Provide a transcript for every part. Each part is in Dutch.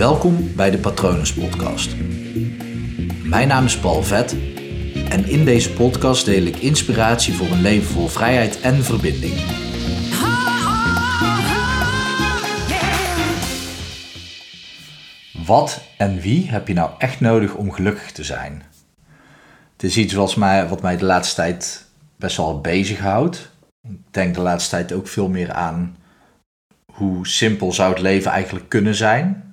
Welkom bij de Patronus Podcast. Mijn naam is Paul Vet en in deze podcast deel ik inspiratie voor een leven vol vrijheid en verbinding. Wat en wie heb je nou echt nodig om gelukkig te zijn? Het is iets wat mij, wat mij de laatste tijd best wel bezighoudt. Ik denk de laatste tijd ook veel meer aan hoe simpel zou het leven eigenlijk kunnen zijn.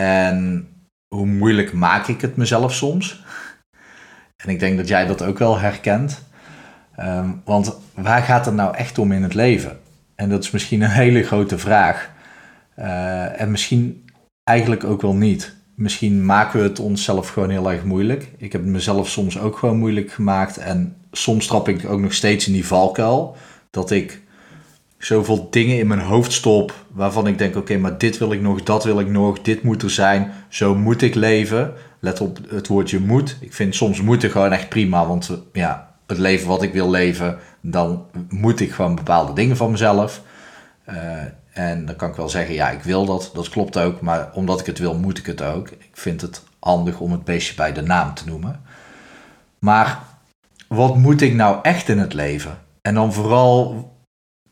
En hoe moeilijk maak ik het mezelf soms. En ik denk dat jij dat ook wel herkent. Ehm, want waar gaat het nou echt om in het leven? En dat is misschien een hele grote vraag. Uh, en misschien eigenlijk ook wel niet. Misschien maken we het onszelf gewoon heel erg moeilijk. Ik heb mezelf soms ook gewoon moeilijk gemaakt. En soms trap ik ook nog steeds in die valkuil. Dat ik zoveel dingen in mijn hoofd stop waarvan ik denk: oké, maar dit wil ik nog, dat wil ik nog, dit moet er zijn, zo moet ik leven. Let op het woordje moet. Ik vind soms moeten gewoon echt prima, want ja, het leven wat ik wil leven, dan moet ik gewoon bepaalde dingen van mezelf. Uh, en dan kan ik wel zeggen, ja, ik wil dat, dat klopt ook, maar omdat ik het wil, moet ik het ook. Ik vind het handig om het beestje bij de naam te noemen. Maar wat moet ik nou echt in het leven? En dan vooral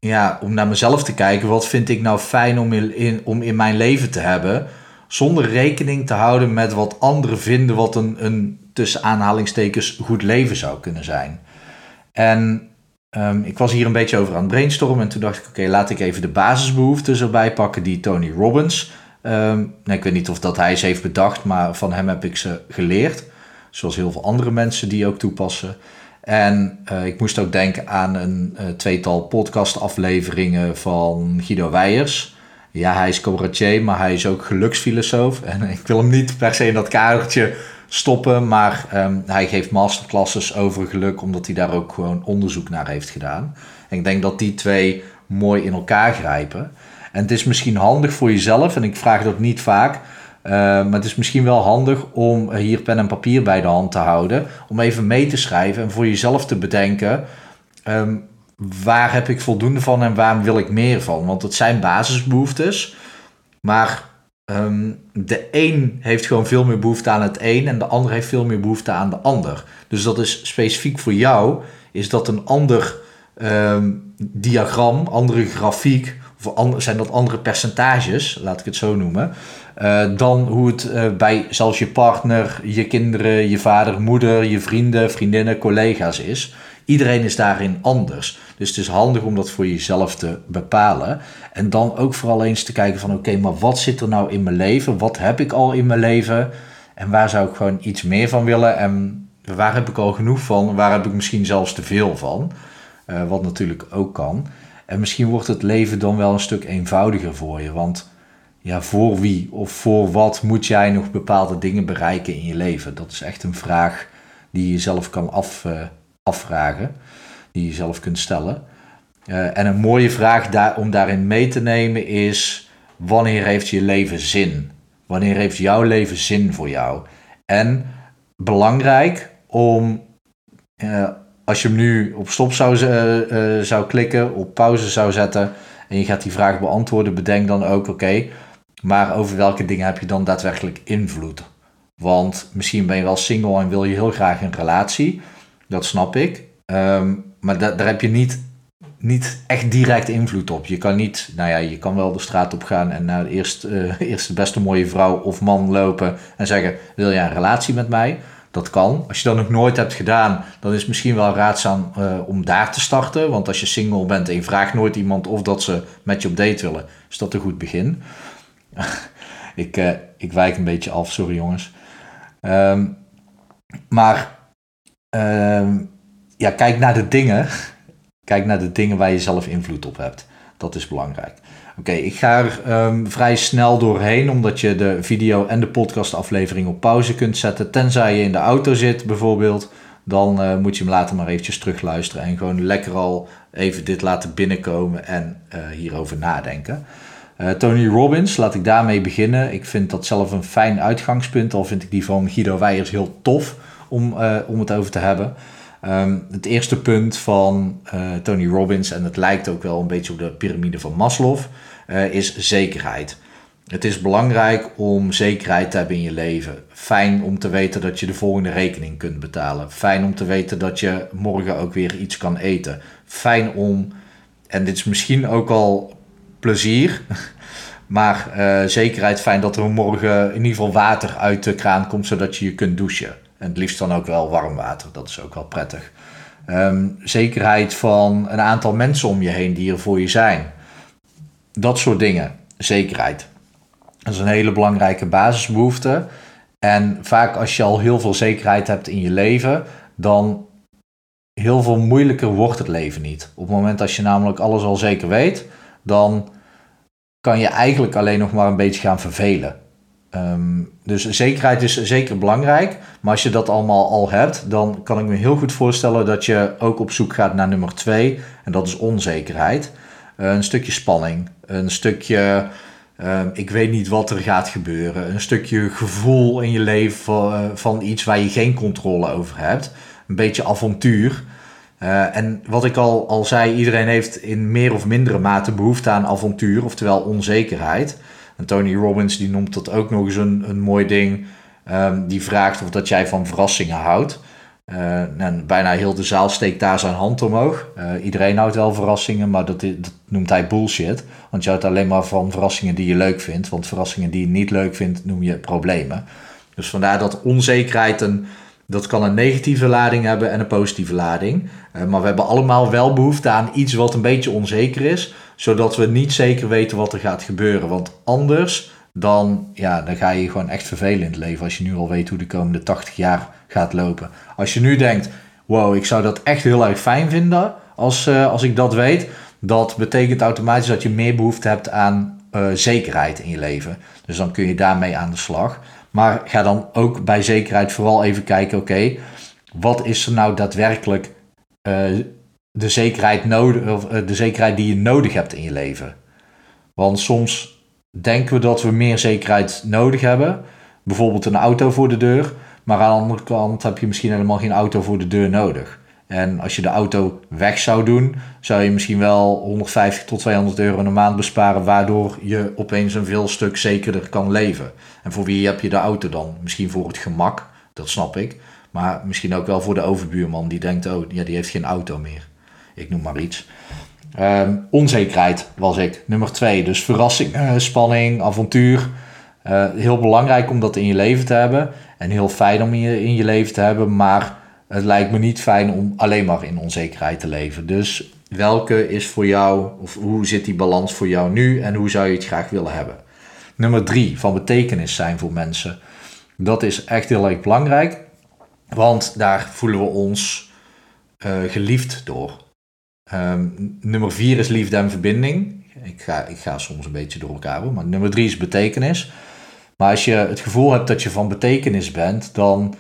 ja, om naar mezelf te kijken, wat vind ik nou fijn om in, om in mijn leven te hebben, zonder rekening te houden met wat anderen vinden wat een, een tussen aanhalingstekens goed leven zou kunnen zijn. En um, ik was hier een beetje over aan het brainstormen en toen dacht ik, oké, laat ik even de basisbehoeften erbij pakken die Tony Robbins, um, ik weet niet of dat hij ze heeft bedacht, maar van hem heb ik ze geleerd, zoals heel veel andere mensen die ook toepassen. En uh, ik moest ook denken aan een uh, tweetal podcastafleveringen van Guido Weijers. Ja, hij is cabaretier, maar hij is ook geluksfilosoof. En ik wil hem niet per se in dat kadertje stoppen, maar um, hij geeft masterclasses over geluk, omdat hij daar ook gewoon onderzoek naar heeft gedaan. En ik denk dat die twee mooi in elkaar grijpen. En het is misschien handig voor jezelf, en ik vraag dat niet vaak, uh, maar het is misschien wel handig om hier pen en papier bij de hand te houden. Om even mee te schrijven en voor jezelf te bedenken. Um, waar heb ik voldoende van en waar wil ik meer van? Want het zijn basisbehoeftes. Maar um, de een heeft gewoon veel meer behoefte aan het een en de ander heeft veel meer behoefte aan de ander. Dus dat is specifiek voor jou, is dat een ander um, diagram, andere grafiek, of zijn dat andere percentages, laat ik het zo noemen. Uh, dan hoe het uh, bij zelfs je partner, je kinderen, je vader, moeder, je vrienden, vriendinnen, collega's is. Iedereen is daarin anders. Dus het is handig om dat voor jezelf te bepalen. En dan ook vooral eens te kijken van oké, maar wat zit er nou in mijn leven? Wat heb ik al in mijn leven? En waar zou ik gewoon iets meer van willen? En waar heb ik al genoeg van? Waar heb ik misschien zelfs te veel van? Uh, wat natuurlijk ook kan. En misschien wordt het leven dan wel een stuk eenvoudiger voor je. Want ja, voor wie of voor wat moet jij nog bepaalde dingen bereiken in je leven? Dat is echt een vraag die je zelf kan af, uh, afvragen, die je zelf kunt stellen. Uh, en een mooie vraag daar, om daarin mee te nemen is: wanneer heeft je leven zin? Wanneer heeft jouw leven zin voor jou? En belangrijk om, uh, als je hem nu op stop zou, zou klikken, op pauze zou zetten en je gaat die vraag beantwoorden, bedenk dan ook: oké. Maar over welke dingen heb je dan daadwerkelijk invloed? Want misschien ben je wel single en wil je heel graag een relatie. Dat snap ik. Um, maar da daar heb je niet, niet echt direct invloed op. Je kan niet, nou ja, je kan wel de straat op gaan en naar de eerste, uh, eerste beste mooie vrouw of man lopen en zeggen: Wil je een relatie met mij? Dat kan. Als je dat nog nooit hebt gedaan, dan is het misschien wel raadzaam uh, om daar te starten. Want als je single bent en je vraagt nooit iemand of dat ze met je op date willen, is dat een goed begin. ik, uh, ik wijk een beetje af, sorry jongens. Um, maar um, ja, kijk naar de dingen. Kijk naar de dingen waar je zelf invloed op hebt. Dat is belangrijk. Oké, ik ga er um, vrij snel doorheen, omdat je de video en de podcastaflevering op pauze kunt zetten. Tenzij je in de auto zit bijvoorbeeld, dan uh, moet je hem later maar eventjes terugluisteren en gewoon lekker al even dit laten binnenkomen en uh, hierover nadenken. Uh, Tony Robbins, laat ik daarmee beginnen. Ik vind dat zelf een fijn uitgangspunt, al vind ik die van Guido Weijers heel tof om, uh, om het over te hebben. Um, het eerste punt van uh, Tony Robbins, en het lijkt ook wel een beetje op de piramide van Maslow, is zekerheid. Het is belangrijk om zekerheid te hebben in je leven. Fijn om te weten dat je de volgende rekening kunt betalen. Fijn om te weten dat je morgen ook weer iets kan eten. Fijn om, en dit is misschien ook al plezier, maar uh, zekerheid fijn dat er morgen in ieder geval water uit de kraan komt zodat je je kunt douchen. En het liefst dan ook wel warm water, dat is ook wel prettig. Ehm, zekerheid van een aantal mensen om je heen die er voor je zijn. Dat soort dingen. Zekerheid. Dat is een hele belangrijke basisbehoefte. En vaak als je al heel veel zekerheid hebt in je leven, dan heel veel moeilijker wordt het leven niet. Op het moment dat je namelijk alles al zeker weet, dan kan je eigenlijk alleen nog maar een beetje gaan vervelen. Ehm, dus zekerheid is zeker belangrijk. Maar als je dat allemaal al hebt, dan kan ik me heel goed voorstellen dat je ook op zoek gaat naar nummer twee. En dat is onzekerheid. Uh, een stukje spanning, een stukje Ehm, ik weet niet wat er gaat gebeuren. Een stukje gevoel in je leven van, eh, van iets waar je geen controle over hebt. Een beetje avontuur. Uh, en wat ik al, al zei, iedereen heeft in meer of mindere mate behoefte aan avontuur, oftewel onzekerheid. En Tony Robbins die noemt dat ook nog eens een, een mooi ding. Um, die vraagt of dat jij van verrassingen houdt. Uh, en bijna heel de zaal steekt daar zijn hand omhoog. Uh, iedereen houdt wel verrassingen, maar dat, dat, noemt hij bullshit. Want je houdt alleen maar van verrassingen die je leuk vindt. Want verrassingen die je niet leuk vindt, noem je problemen. Dus vandaar dat onzekerheid een, dat kan een negatieve lading hebben en een positieve lading. Uh, maar we hebben allemaal wel behoefte aan iets wat een beetje onzeker is. Zodat we niet zeker weten wat er gaat gebeuren. Want anders dan, ja, dan ga je gewoon echt vervelen in het leven. Als je nu al weet hoe de komende 80 jaar gaat lopen. Als je nu denkt, wow, ik zou dat echt heel erg fijn vinden als, uh, als ik dat weet. Dat betekent automatisch dat je meer behoefte hebt aan uh, zekerheid in je leven. Dus dan kun je daarmee aan de slag. Maar ga dan ook bij zekerheid vooral even kijken, oké, wat is er nou daadwerkelijk uh, de, zekerheid nodig, of, de zekerheid die je nodig hebt in je leven? Want soms denken we dat we meer zekerheid nodig hebben. Bijvoorbeeld een auto voor de deur. Maar aan de andere kant heb je misschien helemaal geen auto voor de deur nodig. En als je de auto weg zou doen, zou je misschien wel 150 tot 200 euro een maand besparen, waardoor je opeens een veel stuk zekerder kan leven. En voor wie heb je de auto dan? Misschien voor het gemak, dat snap ik. Maar misschien ook wel voor de overbuurman die denkt, oh ja, die heeft geen auto meer. Ik noem maar iets. Um, onzekerheid was ik. Nummer twee. Dus verrassing, uh, spanning, avontuur. Uh, heel belangrijk om dat in je leven te hebben. En heel fijn om in je, in je leven te hebben. Maar het lijkt me niet fijn om alleen maar in onzekerheid te leven. Dus welke is voor jou, of hoe zit die balans voor jou nu en hoe zou je het graag willen hebben? Nummer drie, van betekenis zijn voor mensen. Dat is echt heel erg belangrijk, want daar voelen we ons uh, geliefd door. Um, nummer vier is liefde en verbinding. Ik ga, ik ga soms een beetje door elkaar maar nummer drie is betekenis. Maar als je het gevoel hebt dat je van betekenis bent, dan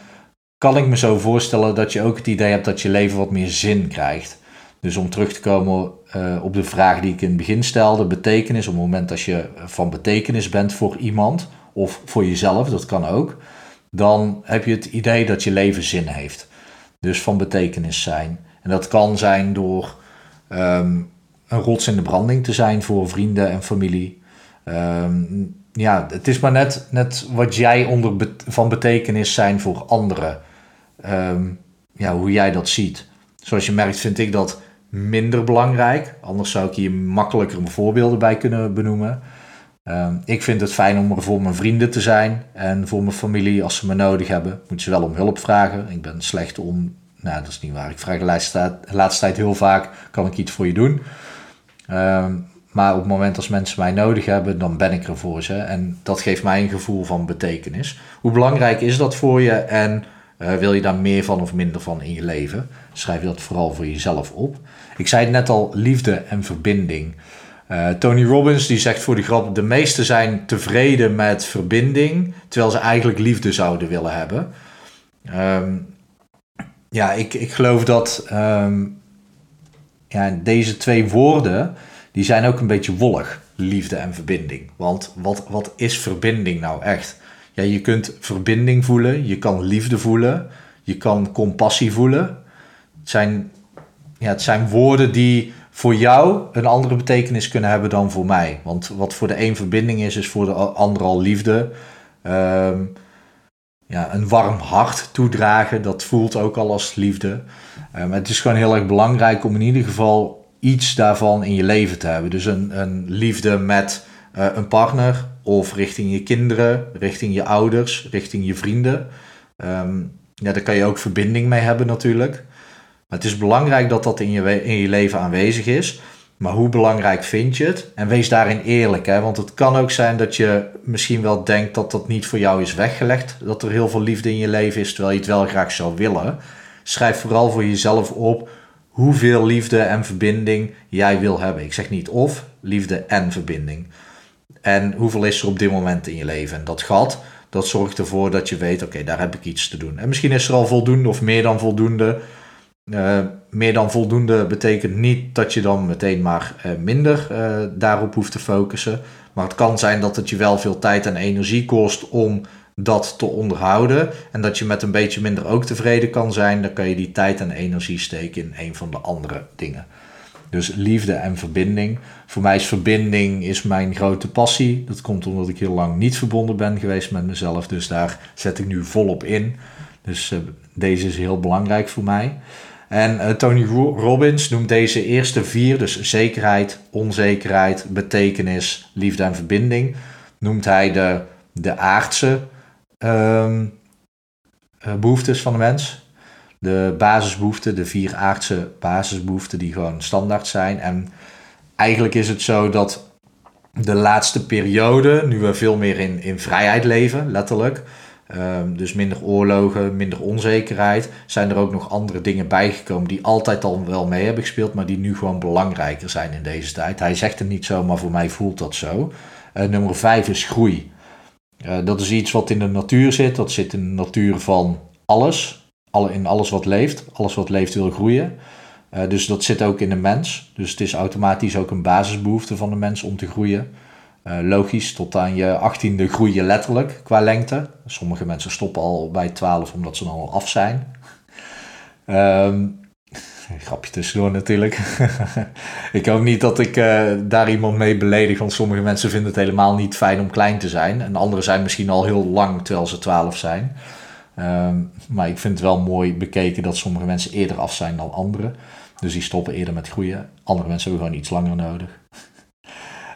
kan ik me zo voorstellen dat je ook het idee hebt dat je leven wat meer zin krijgt. Dus om terug te komen uh, op de vraag die ik in het begin stelde, betekenis, op het moment dat je van betekenis bent voor iemand of voor jezelf, dat kan ook, dan heb je het idee dat je leven zin heeft. Dus van betekenis zijn. En dat kan zijn door um, een rots in de branding te zijn voor vrienden en familie. Um, ja, het is maar net, net wat jij onder van betekenis zijn voor anderen. Um, ja, hoe jij dat ziet. Zoals je merkt vind ik dat minder belangrijk. Anders zou ik hier makkelijker voorbeelden bij kunnen benoemen. Um, ik vind het fijn om er voor mijn vrienden te zijn en voor mijn familie als ze me nodig hebben. Moet ze wel om hulp vragen. Ik ben slecht om. Nou, dat is niet waar. Ik vraag de laatste, tijd heel vaak: kan ik iets voor je doen? Um, maar op het moment als mensen mij nodig hebben, dan ben ik er voor ze. En dat geeft mij een gevoel van betekenis. Hoe belangrijk is dat voor je en uh, wil je daar meer van of minder van in je leven? Schrijf dat vooral voor jezelf op. Ik zei het net al, liefde en verbinding. Uh, Tony Robbins die zegt voor de grap: de meesten zijn tevreden met verbinding, terwijl ze eigenlijk liefde zouden willen hebben. Um, ja, ik, ik geloof dat um, ja, deze twee woorden die zijn ook een beetje wollig, liefde en verbinding. Want wat, wat is verbinding nou echt? Ja, je kunt verbinding voelen, je kan liefde voelen, je kan compassie voelen. Het zijn, ja, het zijn woorden die voor jou een andere betekenis kunnen hebben dan voor mij. Want wat voor de een verbinding is, is voor de ander al liefde. Ehm, ja, een warm hart toedragen, dat voelt ook al als liefde. Um, het is gewoon heel erg belangrijk om in ieder geval iets daarvan in je leven te hebben. Dus een, een liefde met uh, een partner of richting je kinderen, richting je ouders, richting je vrienden. Um, ja, daar kan je ook verbinding mee hebben natuurlijk. Maar het is belangrijk dat dat in je, in je leven aanwezig is. Maar hoe belangrijk vind je het? En wees daarin eerlijk, hè? want het kan ook zijn dat je misschien wel denkt dat dat niet voor jou is weggelegd. Dat er heel veel liefde in je leven is, terwijl je het wel graag zou willen. Schrijf vooral voor jezelf op hoeveel liefde en verbinding jij wil hebben. Ik zeg niet of, liefde en verbinding. En hoeveel is er op dit moment in je leven? En dat gat, dat zorgt ervoor dat je weet, oké, daar heb ik iets te doen. En misschien is er al voldoende of meer dan voldoende. Uh, meer dan voldoende betekent niet dat je dan meteen maar uh, minder uh, daarop hoeft te focussen. Maar het kan zijn dat het je wel veel tijd en energie kost om dat te onderhouden. En dat je met een beetje minder ook tevreden kan zijn. Dan kan je die tijd en energie steken in een van de andere dingen. Dus liefde en verbinding. Voor mij is verbinding is mijn grote passie. Dat komt omdat ik heel lang niet verbonden ben geweest met mezelf. Dus daar zet ik nu volop in. Dus uh, deze is heel belangrijk voor mij. En uh, Tony Robbins noemt deze eerste vier, dus zekerheid, onzekerheid, betekenis, liefde en verbinding, noemt hij de, de aardse um, behoeftes van de mens. De basisbehoeften, de vier aardse basisbehoeften die gewoon standaard zijn. En eigenlijk is het zo dat de laatste periode, nu we veel meer in, in vrijheid leven, letterlijk, um, dus minder oorlogen, minder onzekerheid, zijn er ook nog andere dingen bijgekomen die altijd al wel mee hebben gespeeld, maar die nu gewoon belangrijker zijn in deze tijd. Hij zegt het niet zo, maar voor mij voelt dat zo. Uh, nummer vijf is groei. Uh, dat is iets wat in de natuur zit, dat zit in de natuur van alles in alles wat leeft. Alles wat leeft wil groeien. Uh, dus dat zit ook in de mens. Dus het is automatisch ook een basisbehoefte van de mens om te groeien. Uh, logisch, tot aan je achttiende groei je letterlijk qua lengte. Sommige mensen stoppen al bij 12 omdat ze dan al af zijn. um, grapje tussendoor natuurlijk. ik hoop niet dat ik uh, daar iemand mee beledig, want sommige mensen vinden het helemaal niet fijn om klein te zijn. En anderen zijn misschien al heel lang terwijl ze 12 zijn. Um, maar ik vind het wel mooi bekeken dat sommige mensen eerder af zijn dan anderen. Dus die stoppen eerder met groeien. Andere mensen hebben gewoon iets langer nodig.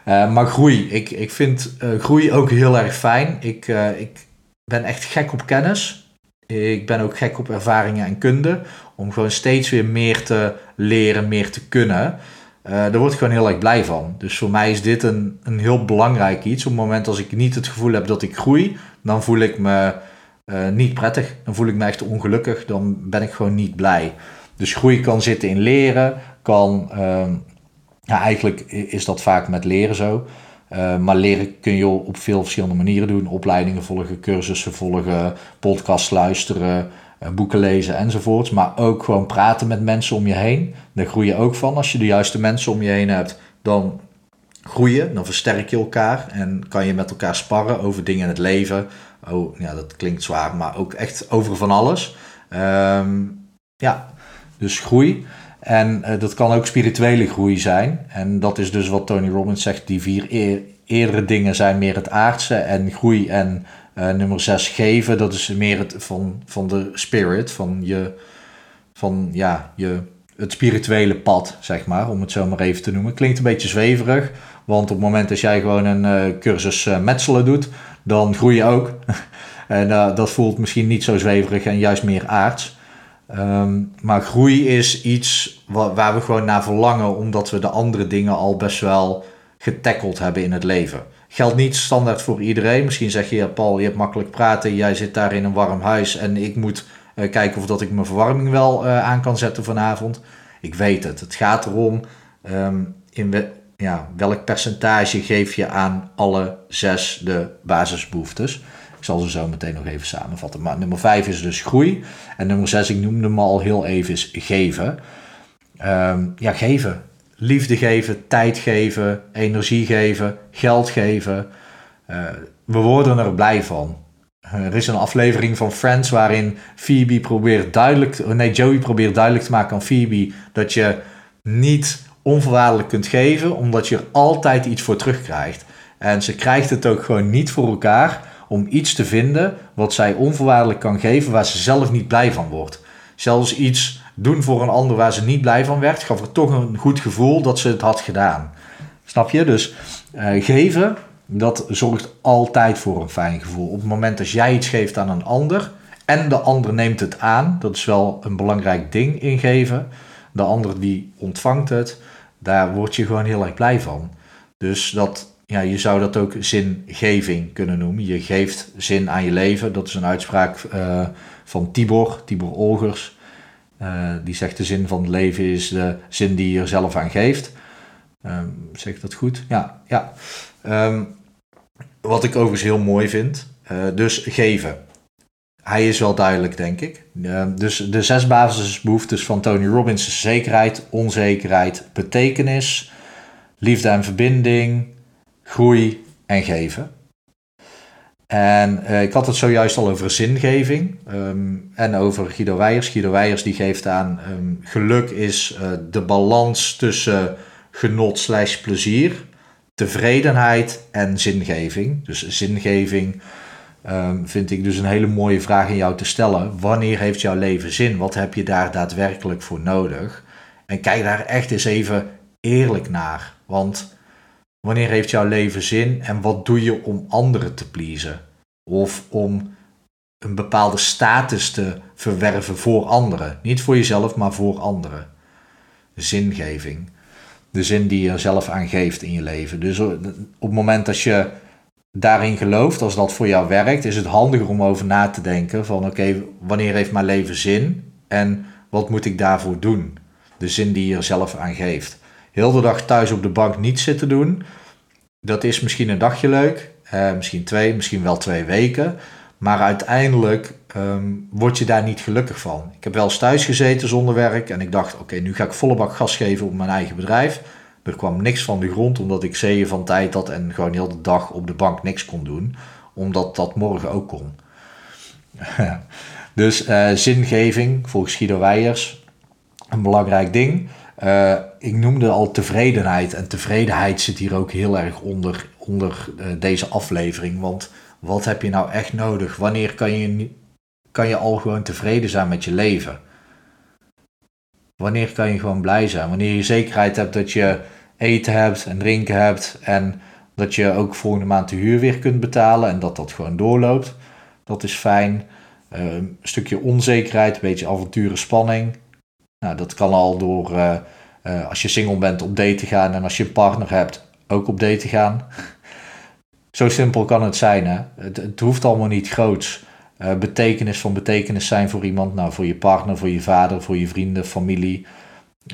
Uh, maar groei. Ik, ik vind uh, groei ook heel erg fijn. Ik, uh, ik ben echt gek op kennis. Ik ben ook gek op ervaringen en kunde. Om gewoon steeds weer meer te leren, meer te kunnen. daar word ik gewoon heel erg blij van. Dus voor mij is dit een, een heel belangrijk iets. Op het moment als ik niet het gevoel heb dat ik groei, dan voel ik me uh, niet prettig. Dan voel ik me echt ongelukkig. Dan ben ik gewoon niet blij. Dus groei kan zitten in leren. Kan, uh, ja, eigenlijk is dat vaak met leren zo. Uh, maar leren kun je op veel verschillende manieren doen. Opleidingen volgen, cursussen volgen, podcasts luisteren, uh, boeken lezen enzovoorts. Maar ook gewoon praten met mensen om je heen. Daar groei je ook van. Als je de juiste mensen om je heen hebt, dan groei je. Dan versterk je elkaar en kan je met elkaar sparren over dingen in het leven oh ja, dat klinkt zwaar, maar ook echt over van alles. Um, ja, dus groei. En uh, dat kan ook spirituele groei zijn. En dat is dus wat Tony Robbins zegt, die vier eer, eerdere dingen zijn meer het aardse en groei en uh, nummer zes geven, dat is meer het van, van de spirit, van je, van ja, je, het spirituele pad, zeg maar, om het zo maar even te noemen. Klinkt een beetje zweverig, want op het moment dat jij gewoon een uh, cursus metselen doet, dan groei je ook. en uh, dat voelt misschien niet zo zweverig en juist meer aards. Um, maar groei is iets waar, we gewoon naar verlangen, omdat we de andere dingen al best wel getackeld hebben in het leven. Geldt niet standaard voor iedereen. Misschien zeg je, ja, Paul, je hebt makkelijk praten, jij zit daar in een warm huis en ik moet kijken of dat ik mijn verwarming wel aan kan zetten vanavond. Ik weet het. Het gaat erom um, in ja, welk percentage geef je aan alle zes de basisbehoeftes. Ik zal ze zo meteen nog even samenvatten. Maar nummer vijf is dus groei. En nummer zes, ik noemde hem al heel even, is geven. Um, ja, geven. Liefde geven, tijd geven, energie geven, geld geven. Uh, we worden er blij van. Er is een aflevering van Friends waarin Phoebe probeert duidelijk, nee, Joey probeert duidelijk te maken aan Phoebe dat je niet onvoorwaardelijk kunt geven, omdat je er altijd iets voor terugkrijgt. En ze krijgt het ook gewoon niet voor elkaar om iets te vinden wat zij onvoorwaardelijk kan geven waar ze zelf niet blij van wordt. Zelfs iets doen voor een ander waar ze niet blij van werd, gaf er toch een goed gevoel dat ze het had gedaan. Snap je? Dus uh, geven, dat zorgt altijd voor een fijn gevoel. Op het moment dat jij iets geeft aan een ander en de ander neemt het aan, dat is wel een belangrijk ding in geven. De ander die ontvangt het, daar word je gewoon heel erg blij van. Dus dat, ja, je zou dat ook zingeving kunnen noemen. Je geeft zin aan je leven. Dat is een uitspraak uh, van Tibor, Tibor Olgers. Uh, die zegt de zin van het leven is de zin die je er zelf aan geeft. Um, zeg ik dat goed? Ja, ja. Um, wat ik overigens heel mooi vind. Uh, dus geven. Hij is wel duidelijk, denk ik. Uh, dus de zes basisbehoeftes van Tony Robbins zekerheid, onzekerheid, betekenis, liefde en verbinding, groei en geven. En uh, ik had het zojuist al over zingeving um, en over Guido Weijers. Guido Weijers die geeft aan um, geluk is uh, de balans tussen genot slash plezier, tevredenheid en zingeving. Dus zingeving um, vind ik dus een hele mooie vraag in jou te stellen. Wanneer heeft jouw leven zin? Wat heb je daar daadwerkelijk voor nodig? En kijk daar echt eens even eerlijk naar. Want wanneer heeft jouw leven zin en wat doe je om anderen te pleasen? Of om een bepaalde status te verwerven voor anderen. Niet voor jezelf, maar voor anderen. Zingeving de zin die je zelf aan geeft in je leven. Dus op het moment dat je daarin gelooft, als dat voor jou werkt, is het handiger om over na te denken van oké, wanneer heeft mijn leven zin en wat moet ik daarvoor doen? De zin die je er zelf aan geeft. Heel de dag thuis op de bank niet zitten doen, dat is misschien een dagje leuk, eh, misschien twee, misschien wel twee weken. Maar uiteindelijk um, word je daar niet gelukkig van. Ik heb wel eens thuis gezeten zonder werk en ik dacht, oké, nu ga ik volle bak gas geven op mijn eigen bedrijf. Er kwam niks van de grond omdat ik zeeën van tijd had en gewoon heel de dag op de bank niks kon doen. Omdat dat morgen ook kon. dus uh, zingeving, volgens Guido Weijers, een belangrijk ding. Uh, ik noemde al tevredenheid. En tevredenheid zit hier ook heel erg onder, onder uh, deze aflevering. Want wat heb je nou echt nodig? Wanneer kan je, kan je al gewoon tevreden zijn met je leven? Wanneer kan je gewoon blij zijn? Wanneer je zekerheid hebt dat je eten hebt en drinken hebt en dat je ook volgende maand de huur weer kunt betalen en dat dat gewoon doorloopt. Dat is fijn. Uh, een stukje onzekerheid, een beetje avonturen, spanning. Nou, dat kan al door uh, uh, als je single bent op date te gaan en als je een partner hebt ook op date te gaan. Zo simpel kan het zijn. Hè? Het, het hoeft allemaal niet groots. Uh, betekenis van betekenis zijn voor iemand. Nou, voor je partner, voor je vader, voor je vrienden, familie.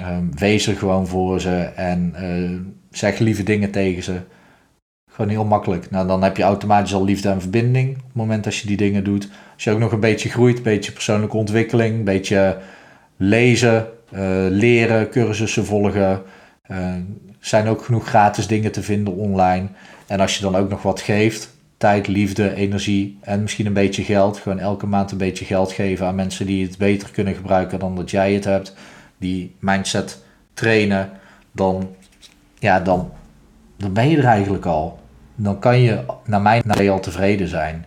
Um, wees er gewoon voor ze en uh, zeg lieve dingen tegen ze. Gewoon heel makkelijk. Nou, dan heb je automatisch al liefde en verbinding op het moment dat je die dingen doet. Als je ook nog een beetje groeit, een beetje persoonlijke ontwikkeling, een beetje lezen, uh, leren, cursussen volgen. Uh, zijn ook genoeg gratis dingen te vinden online. En als je dan ook nog wat geeft, tijd, liefde, energie en misschien een beetje geld. Gewoon elke maand een beetje geld geven aan mensen die het beter kunnen gebruiken dan dat jij het hebt. Die mindset trainen, dan, ja, dan, dan ben je er eigenlijk al. Dan kan je, naar mijn idee, al tevreden zijn.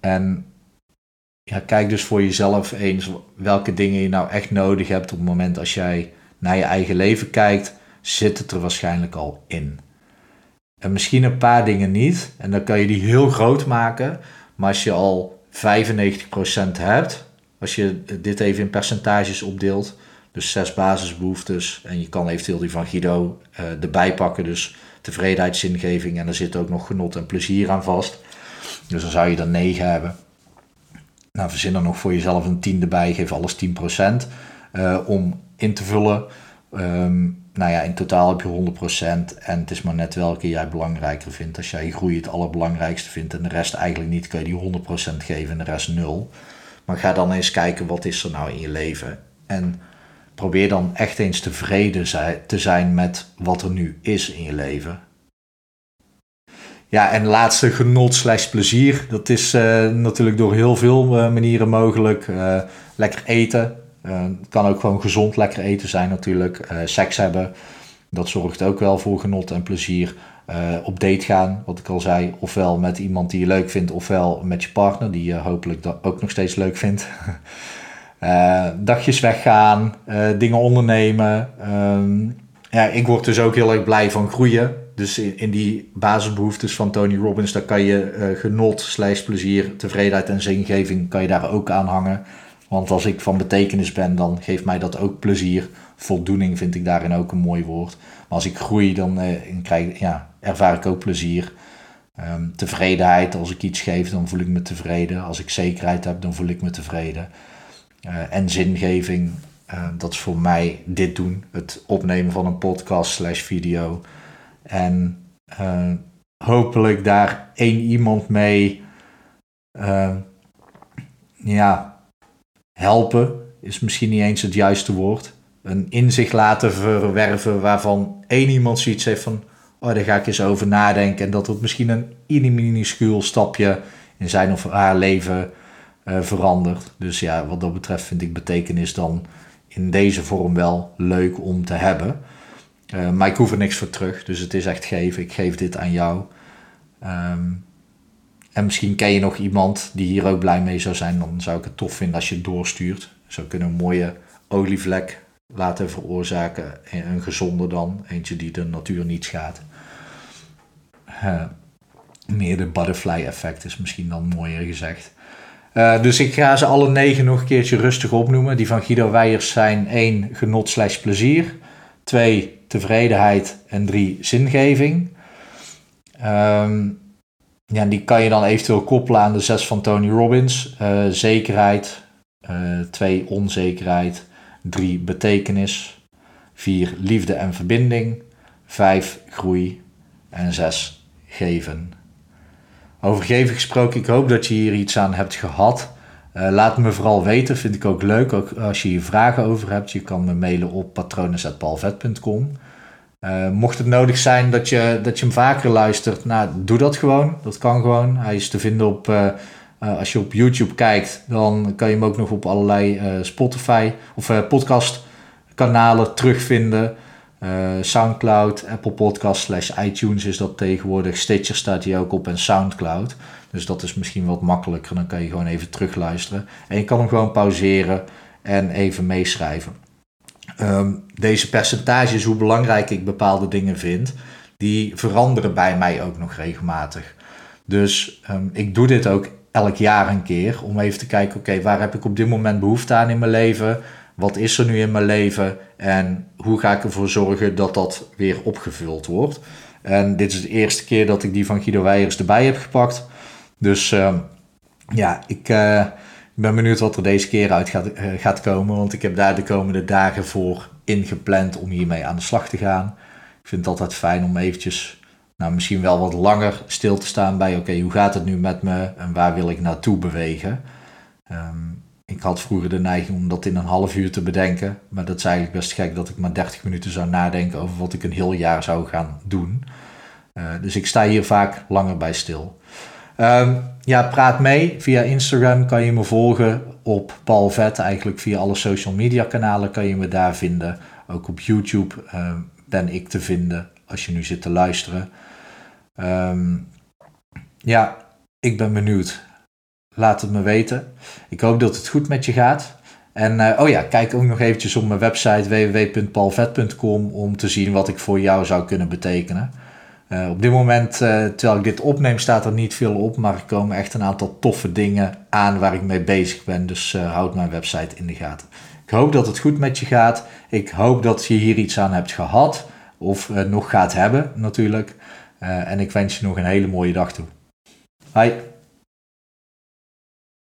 En ja, kijk dus voor jezelf eens welke dingen je nou echt nodig hebt op het moment als jij naar je eigen leven kijkt, zit het er waarschijnlijk al in. En misschien een paar dingen niet. En dan kan je die heel groot maken. Maar als je al 95% hebt, als je dit even in percentages opdeelt, dus zes basisbehoeftes, en je kan eventueel die van Guido uh, erbij pakken, dus tevredenheid, zingeving, en er zit ook nog genot en plezier aan vast. Dus dan zou je er 9 hebben. Nou, verzin er nog voor jezelf een 10 erbij, geef alles 10% uh, eh, om in te vullen. Um, nou ja, in totaal heb je 100% en het is maar net welke jij belangrijker vindt. Als jij groei het allerbelangrijkste vindt en de rest eigenlijk niet, kan je die 100% geven en de rest 0. Maar ga dan eens kijken wat is er nou in je leven. En probeer dan echt eens tevreden te zijn met wat er nu is in je leven. Ja, en laatste genot slash plezier. Dat is uh, natuurlijk door heel veel uh, manieren mogelijk. Uh, lekker eten, het kan ook gewoon gezond lekker eten zijn natuurlijk. seks hebben, dat zorgt ook wel voor genot en plezier. op date gaan, wat ik al zei, ofwel met iemand die je leuk vindt, ofwel met je partner, die je hopelijk ook nog steeds leuk vindt. dagjes weggaan, dingen ondernemen. Ehm, ja, ik word dus ook heel erg blij van groeien. Dus in, die basisbehoeftes van Tony Robbins, daar kan je uh, genot, plezier, tevredenheid en zingeving, kan je daar ook aan hangen. Want als ik van betekenis ben, dan geeft mij dat ook plezier. Voldoening vind ik daarin ook een mooi woord. Maar als ik groei, dan uh, krijg, ja, ervaar ik ook plezier. Um, tevredenheid, als ik iets geef, dan voel ik me tevreden. Als ik zekerheid heb, dan voel ik me tevreden. Uh, en zingeving, uh, dat is voor mij dit doen. Het opnemen van een podcast slash video. En uh, hopelijk daar één iemand mee uh, ja, helpen. Is misschien niet eens het juiste woord. Een inzicht laten verwerven waarvan één iemand zoiets heeft van... Oh, daar ga ik eens over nadenken. En dat het misschien een minuscuul stapje in zijn of haar leven uh, verandert. Dus ja, wat dat betreft vind ik betekenis dan in deze vorm wel leuk om te hebben. Uh, maar ik hoef er niks voor terug. Dus het is echt geven. Ik geef dit aan jou. Um, en misschien ken je nog iemand die hier ook blij mee zou zijn. Dan zou ik het tof vinden als je het doorstuurt. Zou kunnen een mooie olievlek laten veroorzaken. Een gezonde dan. Eentje die de natuur niet schaadt. Uh, meer de butterfly effect is misschien dan mooier gezegd. Uh, dus ik ga ze alle negen nog een keertje rustig opnoemen. Die van Guido Weijers zijn 1 genot slash plezier. 2 tevredenheid en 3 zingeving. Um, ja, die kan je dan eventueel koppelen aan de 6 van Tony Robbins. Uh, zekerheid, 2 uh, onzekerheid, 3 betekenis, 4 liefde en verbinding, 5 groei en 6 geven. Over geven gesproken, ik hoop dat je hier iets aan hebt gehad. Uh, laat me vooral weten, vind ik ook leuk. Ook als je hier vragen over hebt, je kan me mailen op patronen.palvet.com. Eh, mocht het nodig zijn dat je, dat je hem vaker luistert, nou, doe dat gewoon. Dat kan gewoon. Hij is te vinden op, uh, als je op YouTube kijkt, dan kan je hem ook nog op allerlei Spotify of podcast kanalen terugvinden. Soundcloud, Apple Podcast slash iTunes is dat tegenwoordig. Stitcher staat hier ook op en Soundcloud. Dus dat is misschien wat makkelijker. Dan kan je gewoon even terugluisteren. En je kan hem gewoon pauzeren en even meeschrijven. Um, deze percentages, hoe belangrijk ik bepaalde dingen vind, die veranderen bij mij ook nog regelmatig. Dus um, ik doe dit ook elk jaar een keer om even te kijken, oké, waar heb ik op dit moment behoefte aan in mijn leven? Wat is er nu in mijn leven? En hoe ga ik ervoor zorgen dat dat weer opgevuld wordt? En dit is de eerste keer dat ik die van Guido Weijers erbij heb gepakt. Dus uh, ja, ik uh, ben benieuwd wat er deze keer uit gaat, uh, gaat komen. Want ik heb daar de komende dagen voor ingepland om hiermee aan de slag te gaan. Ik vind het altijd fijn om eventjes, nou misschien wel wat langer stil te staan bij... oké, hoe gaat het nu met me en waar wil ik naartoe bewegen? Um, ik had vroeger de neiging om dat in een half uur te bedenken. Maar dat is eigenlijk best gek dat ik maar 30 minuten zou nadenken over wat ik een heel jaar zou gaan doen. Uh, dus ik sta hier vaak langer bij stil. Um, ja, praat mee. Via Instagram kan je me volgen op Paul Vet. Eigenlijk via alle social media kanalen kan je me daar vinden. Ook op YouTube uh, ben ik te vinden als je nu zit te luisteren. Um, ja, ik ben benieuwd. Laat het me weten. Ik hoop dat het goed met je gaat. En uh, oh ja, kijk ook nog eventjes op mijn website www.paulvet.com om te zien wat ik voor jou zou kunnen betekenen. Uh, op dit moment, uh, terwijl ik dit opneem, staat er niet veel op, maar er komen echt een aantal toffe dingen aan waar ik mee bezig ben. Dus uh, houd mijn website in de gaten. Ik hoop dat het goed met je gaat. Ik hoop dat je hier iets aan hebt gehad, of nog gaat hebben natuurlijk. en ik wens je nog een hele mooie dag toe. Bye.